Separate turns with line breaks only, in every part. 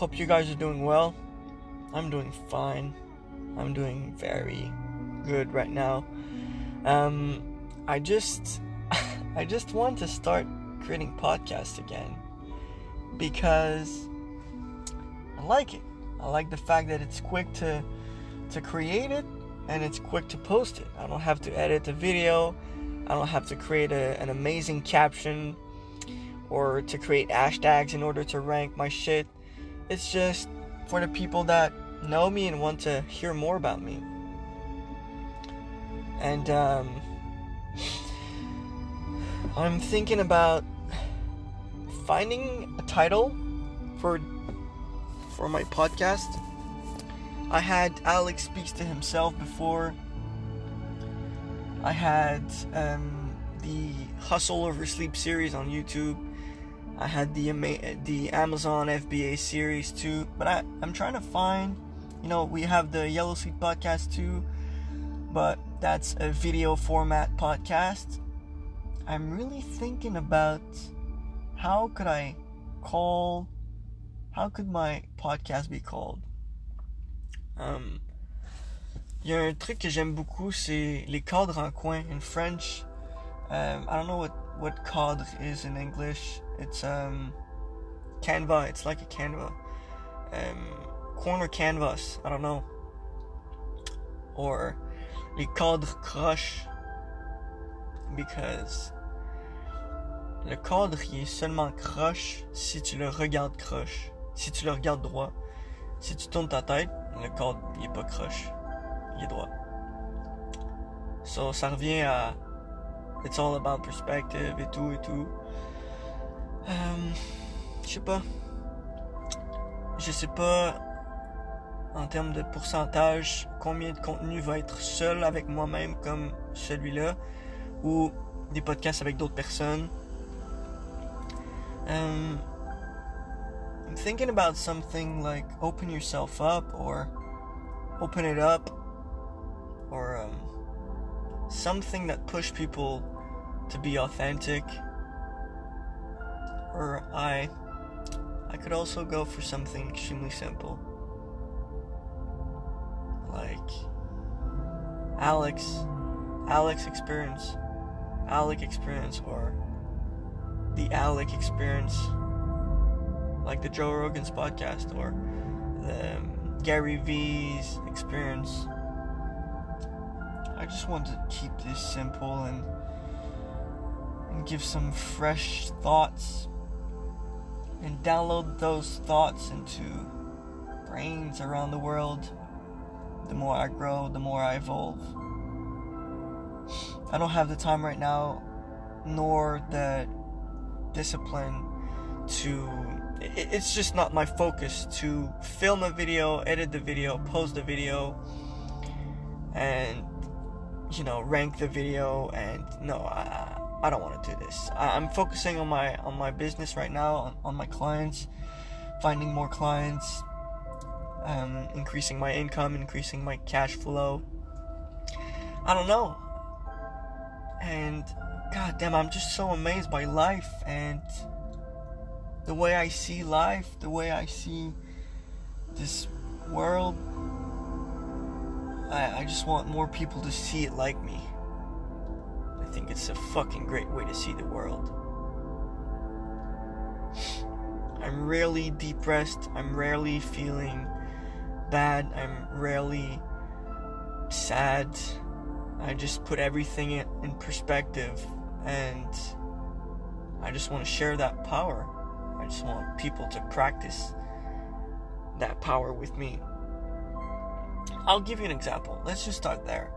Hope you guys are doing well. I'm doing fine. I'm doing very good right now. Um, I just, I just want to start creating podcasts again because I like it. I like the fact that it's quick to to create it and it's quick to post it. I don't have to edit the video. I don't have to create a, an amazing caption or to create hashtags in order to rank my shit. It's just for the people that know me and want to hear more about me. And um, I'm thinking about finding a title for for my podcast. I had Alex speaks to himself before. I had um, the Hustle Over Sleep series on YouTube. I had the the Amazon FBA series too, but I I'm trying to find, you know, we have the Yellow Suite podcast too, but that's a video format podcast. I'm really thinking about how could I call how could my podcast be called? Um, il y a un truc que j'aime beaucoup, c'est les cadres en coin in French. Um, I don't know what what cadre is in English. It's um canva. It's like a canva. Um, corner canvas. I don't know. Or les cadres croches because le cadre il est seulement croche si tu le regardes croche. Si tu le regardes droit. Si tu tournes ta tête, le cadre il est pas croche. Il est droit. So ça revient à It's all about perspective et tout et tout. Euh, je sais pas. Je sais pas en termes de pourcentage combien de contenu va être seul avec moi-même comme celui-là ou des podcasts avec d'autres personnes. Um, I'm thinking about something like open yourself up or open it up or um, something that push people to be authentic or I I could also go for something extremely simple. Like Alex Alex experience Alec experience or the Alec experience. Like the Joe Rogan's podcast or the um, Gary V's experience. I just want to keep this simple and and give some fresh thoughts and download those thoughts into brains around the world. The more I grow, the more I evolve. I don't have the time right now, nor the discipline to. It's just not my focus to film a video, edit the video, post the video, and you know rank the video. And no, I, I don't want to do this. I, am focusing on my on my business right now, on, on my clients, finding more clients, um, increasing my income, increasing my cash flow. I don't know. And god damn, I'm just so amazed by life and the way I see life, the way I see this world. I, I just want more people to see it like me think it's a fucking great way to see the world. I'm rarely depressed. I'm rarely feeling bad. I'm rarely sad. I just put everything in perspective and I just want to share that power. I just want people to practice that power with me. I'll give you an example. Let's just start there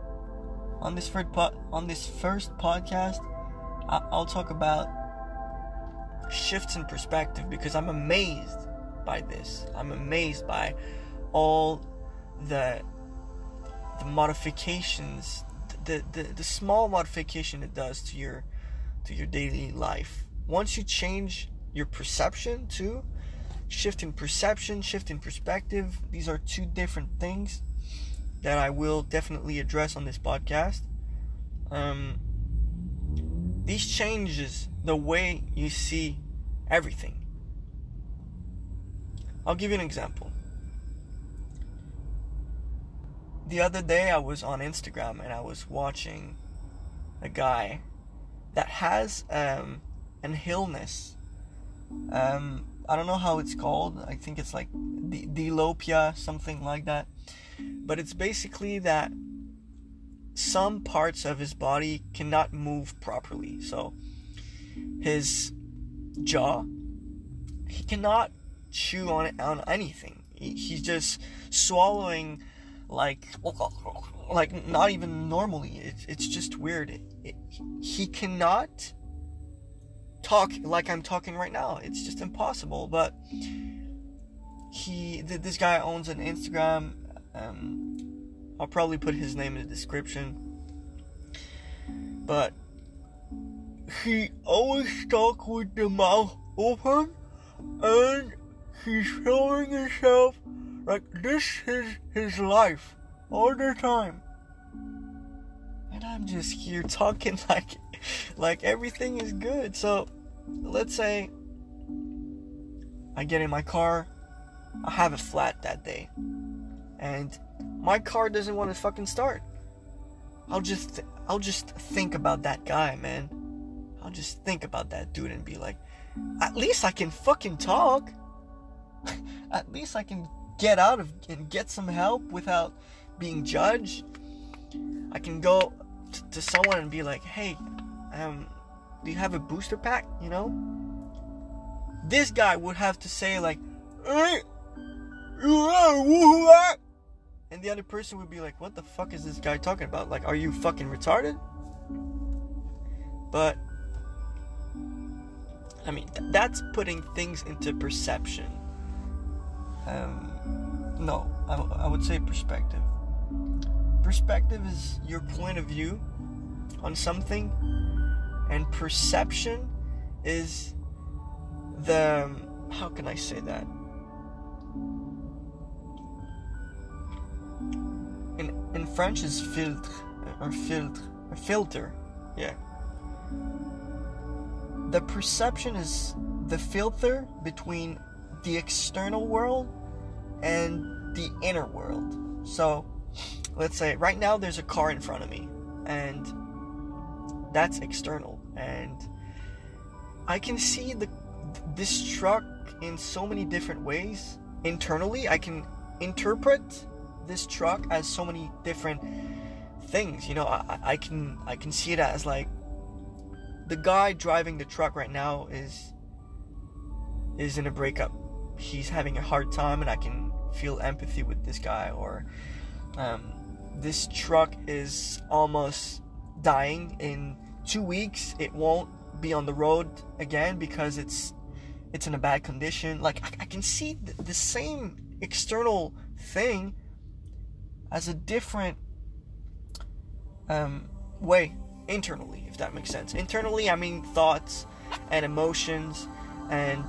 on this first po- on this first podcast, I- I'll talk about shifts in perspective because I'm amazed by this. I'm amazed by all the the modifications, the, the the small modification it does to your to your daily life. Once you change your perception too, shift in perception, shift in perspective, these are two different things that I will definitely address on this podcast. Um, these changes the way you see everything. I'll give you an example. The other day I was on Instagram and I was watching a guy that has um, an illness. Um, I don't know how it's called. I think it's like the diplopia, something like that. But it's basically that some parts of his body cannot move properly. So his jaw, he cannot chew on on anything. He, he's just swallowing like like not even normally. It's it's just weird. It, it, he cannot talk like I'm talking right now. It's just impossible. But he, this guy owns an Instagram. Um, I'll probably put his name in the description. But he always talk with the mouth open, and he's showing himself like this is his life all the time. And I'm just here talking like like everything is good. So let's say I get in my car, I have a flat that day, and my car doesn't want to fucking start. I'll just th- I'll just think about that guy, man. I'll just think about that dude and be like, at least I can fucking talk. at least I can get out of and get some help without being judged. I can go t- to someone and be like, "Hey, um, do you have a booster pack?" You know. This guy would have to say like, "Hey, and the other person would be like, "What the fuck is this guy talking about? Like, are you fucking retarded?" But I mean, th- that's putting things into perception. Um, no, I, w- I would say perspective. Perspective is your point of view on something, and perception is the. How can I say that? In, French is filtre or filtre, or filter, yeah. The perception is the filter between the external world and the inner world. So, let's say right now there's a car in front of me, and that's external, and I can see the this truck in so many different ways. Internally, I can interpret this truck as so many different things. You know, I, I can I can see it as like the guy driving the truck right now is is in a breakup. He's having a hard time, and I can feel empathy with this guy. Or um, this truck is almost dying in two weeks. It won't be on the road again because it's it's in a bad condition. Like I, I can see the, the same external thing as a different um, way internally, if that makes sense. Internally, I mean thoughts and emotions and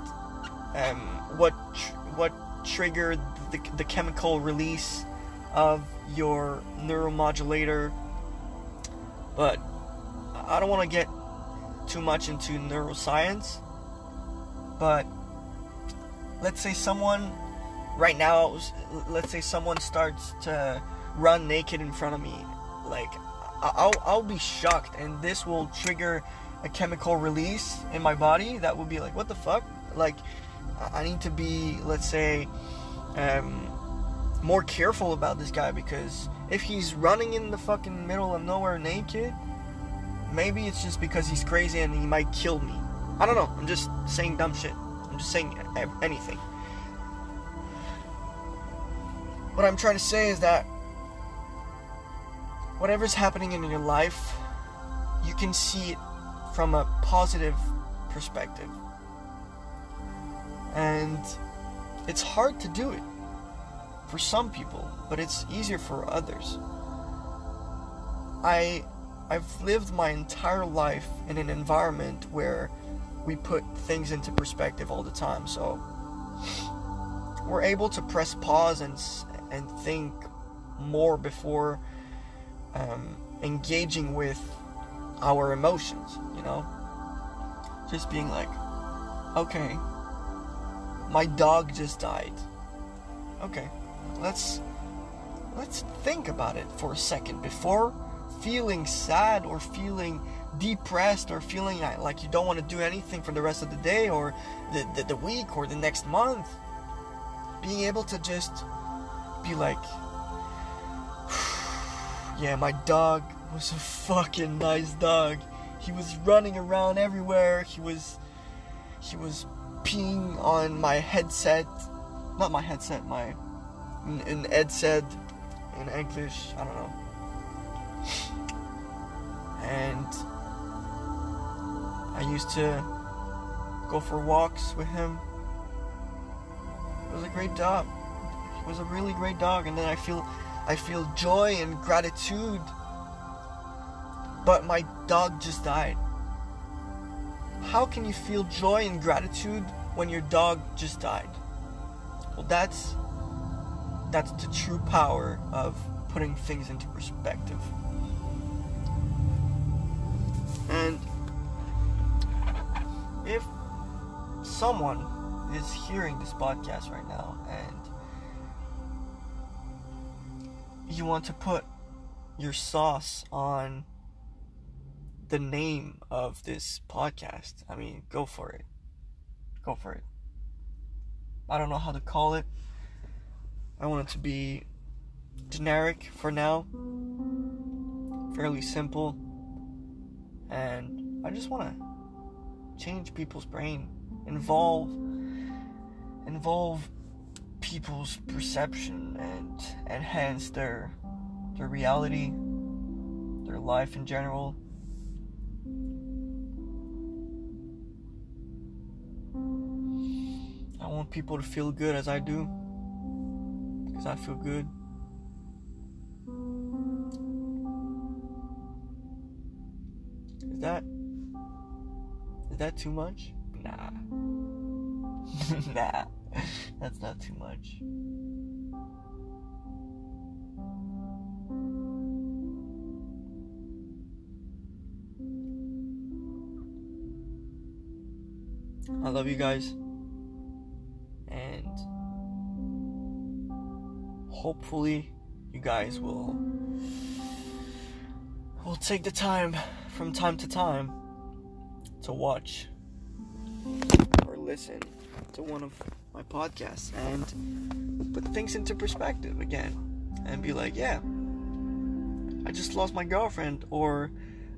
um, what tr- what triggered the, the chemical release of your neuromodulator. But I don't want to get too much into neuroscience. But let's say someone right now, let's say someone starts to run naked in front of me, like I'll I'll be shocked, and this will trigger a chemical release in my body that will be like, what the fuck? Like, I need to be, let's say, um, more careful about this guy because if he's running in the fucking middle of nowhere naked, maybe it's just because he's crazy and he might kill me. I don't know. I'm just saying dumb shit. I'm just saying anything. What I'm trying to say is that whatever's happening in your life, you can see it from a positive perspective. And it's hard to do it for some people, but it's easier for others. I I've lived my entire life in an environment where we put things into perspective all the time. So we're able to press pause and and think more before um, engaging with our emotions, you know? Just being like, okay, my dog just died. Okay, let's let's think about it for a second before feeling sad or feeling depressed or feeling like you don't want to do anything for the rest of the day or the, the, the week or the next month. Being able to just be like, yeah, my dog was a fucking nice dog. He was running around everywhere. He was he was peeing on my headset. Not my headset, my an Ed said in English, I don't know. And I used to go for walks with him. It was a great dog. Was a really great dog and then I feel I feel joy and gratitude. But my dog just died. How can you feel joy and gratitude when your dog just died? Well, that's that's the true power of putting things into perspective. And if someone is hearing this podcast right now and you want to put your sauce on the name of this podcast, I mean, go for it. Go for it. I don't know how to call it. I want it to be generic for now, fairly simple, and I just want to change people's brain, involve involve people's perception and enhance their their reality, their life in general. I want people to feel good as I do because I feel good. Is that is that too much? Nah. nah. That's not too much. I love you guys. And hopefully you guys will will take the time from time to time to watch or listen to one of my podcast and put things into perspective again and be like, yeah, I just lost my girlfriend, or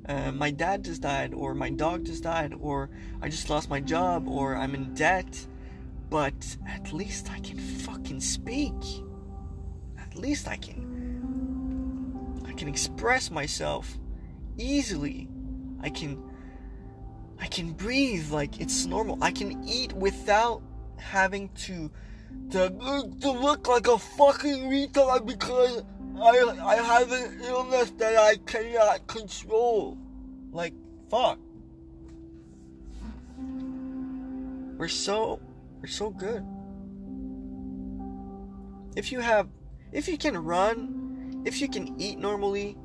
uh, my dad just died, or my dog just died, or I just lost my job, or I'm in debt, but at least I can fucking speak. At least I can. I can express myself easily. I can. I can breathe like it's normal. I can eat without having to to, to look like a fucking retard because I I have an illness that I cannot control. Like fuck. We're so we're so good. If you have if you can run, if you can eat normally,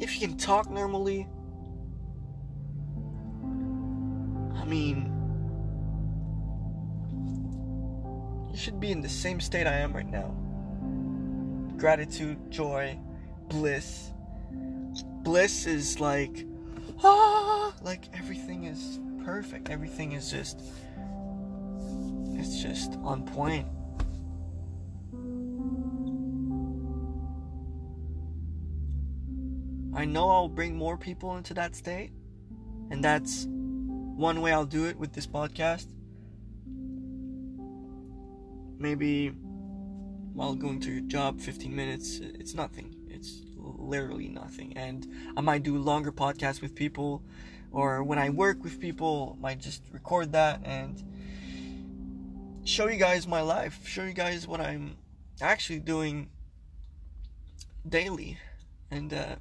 if you can talk normally, I mean You should be in the same state I am right now. Gratitude, joy, bliss. Bliss is like, ah, like everything is perfect. Everything is just, it's just on point. I know I'll bring more people into that state, and that's one way I'll do it with this podcast maybe while going to your job 15 minutes it's nothing. It's literally nothing. And i might do longer podcasts with people or when i work with people might just record that and show you guys my life show you guys what i'm actually doing daily. And uh,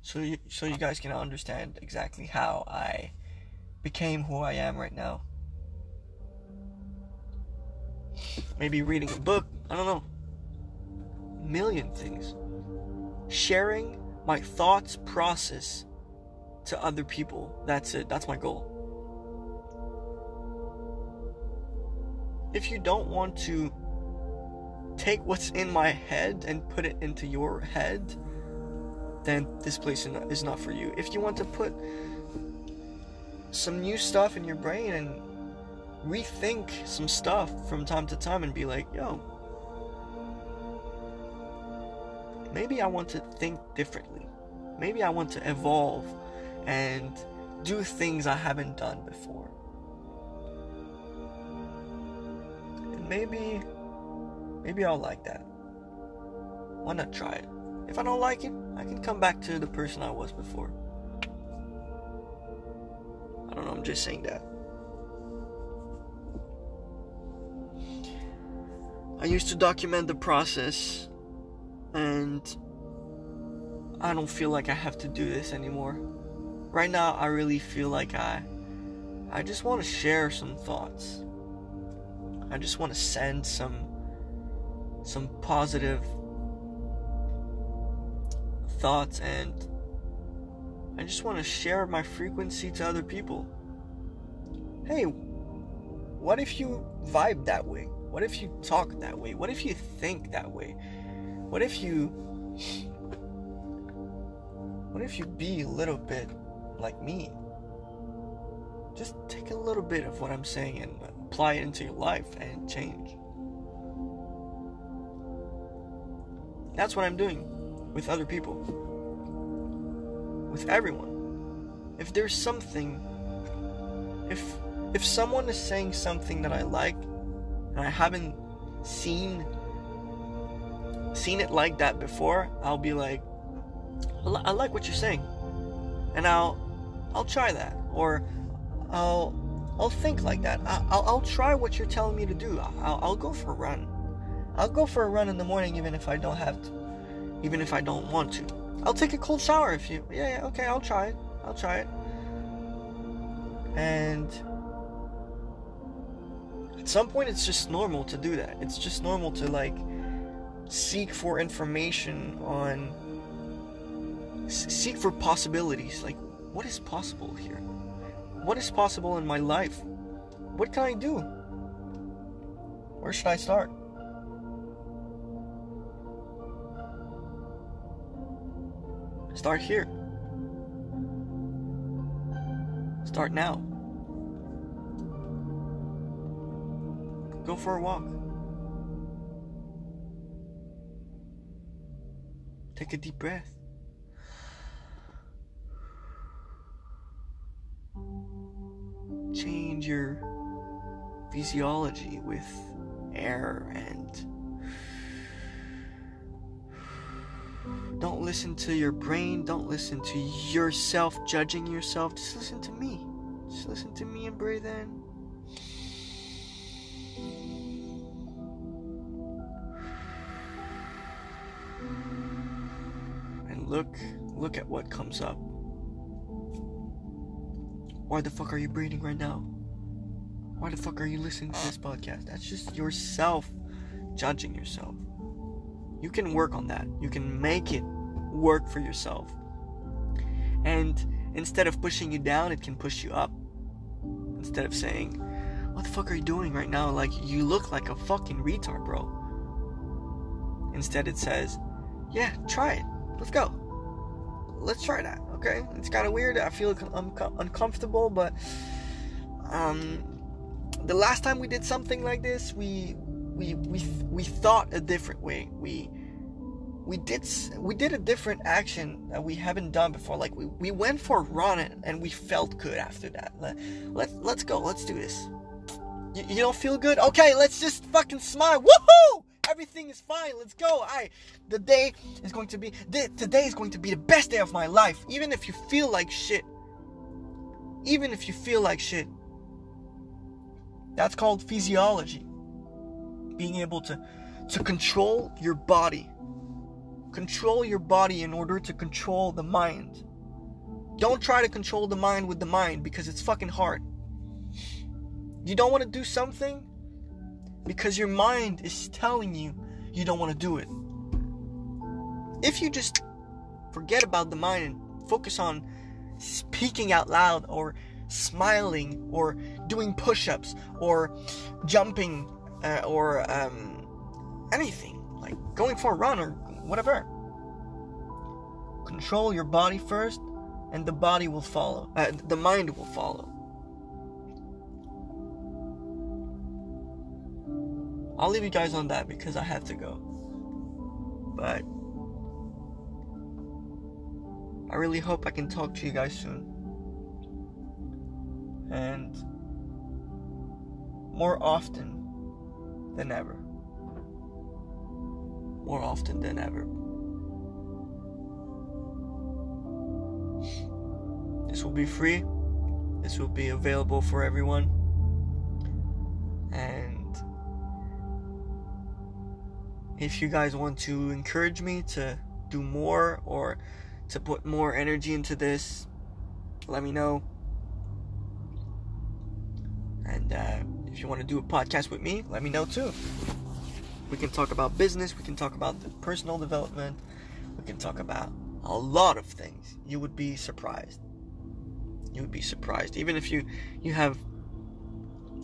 so you so you guys can understand exactly how i became who i am right now maybe reading a book, I don't know. Million things. Sharing my thoughts process to other people. That's it. That's my goal. if you don't want to take what's in my head and put it into your head, then this place is not for you. If you want to put some new stuff in your brain and rethink some stuff from time to time and be like, yo, maybe I want to think differently. Maybe I want to evolve and do things I haven't done before. And maybe maybe I'll like that. Why not try it? If I don't like it, I can come back to the person I was before. I don't know, I'm just saying that. I used to document the process, and I don't feel like I have to do this anymore. Right now, I really feel like I, I just want to share some thoughts. I just want to send some, some positive thoughts and I just want to share my frequency to other people. Hey, what if you vibe that way? What if you talk that way? What if you think that way? What if you What if you be a little bit like me? Just take a little bit of what I'm saying and apply it into your life and change. That's what I'm doing with other people, with everyone. If there's something, if if someone is saying something that I like, and I haven't seen seen it like that before, I'll be like, I like what you're saying, and I'll I'll try that, or I'll I'll think like that. I'll I'll try what you're telling me to do. I'll I'll go for a run. I'll go for a run in the morning even if I don't have to even if I don't want to. I'll take a cold shower if you. Yeah, yeah, okay, I'll try it. I'll try it. And at some point, it's just normal to do that. It's just normal to like seek for information on. Seek for possibilities. Like, what is possible here? What is possible in my life? What can I do? Where should I start? Start here. Start now. Go for a walk. Take a deep breath. Change your physiology with air and Don't listen to your brain. Don't listen to yourself judging yourself. Just listen to me. Just listen to me and breathe in. Look, look at what comes up. Why the fuck are you breathing right now? Why the fuck are you listening to this podcast? That's just yourself judging yourself. You can work on that. You can make it work for yourself. And instead of pushing you down, it can push you up. Instead of saying, What the fuck are you doing right now? Like, you look like a fucking retard, bro. Instead, it says, Yeah, try it. Let's go. Let's try that, okay? It's kind of weird. I feel un- uncomfortable, but um, the last time we did something like this, we we we we thought a different way. We we did we did a different action that we haven't done before. Like we, we went for a run and we felt good after that. Let, let let's go. Let's do this. You, you don't feel good? Okay, let's just fucking smile. Woohoo! Everything is fine. Let's go. I the day is going to be today is going to be the best day of my life. Even if you feel like shit. Even if you feel like shit. That's called physiology being able to to control your body. Control your body in order to control the mind. Don't try to control the mind with the mind because it's fucking hard. You don't want to do something because your mind is telling you you don't want to do it. If you just forget about the mind and focus on speaking out loud or smiling or doing push ups or jumping uh, or um, anything like going for a run or whatever. Control your body first, and the body will follow. Uh, the mind will follow. I'll leave you guys on that because I have to go. But I really hope I can talk to you guys soon. And more often than ever. More often than ever. This will be free. This will be available for everyone. If you guys want to encourage me to do more or to put more energy into this, let me know. And uh, if you want to do a podcast with me, let me know too. We can talk about business, we can talk about personal development, we can talk about a lot of things. You would be surprised. You would be surprised. Even if you you have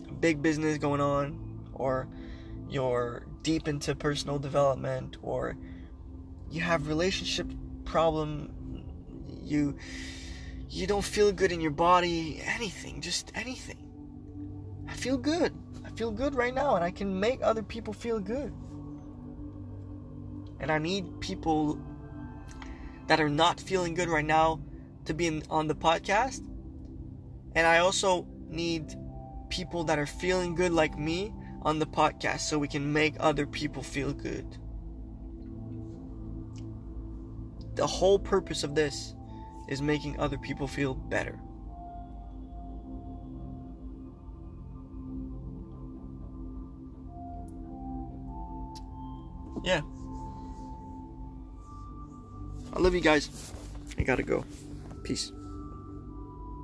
a big business going on or you're deep into personal development or you have relationship problem you you don't feel good in your body anything just anything. I feel good. I feel good right now and i can make other people feel good. And i need people that are not feeling good right now to be in, on the podcast. And i also need people that are feeling good like me on the podcast so we can make other people feel good. The whole purpose of this is making other people feel better. Yeah. I love you guys. I gotta go. Peace.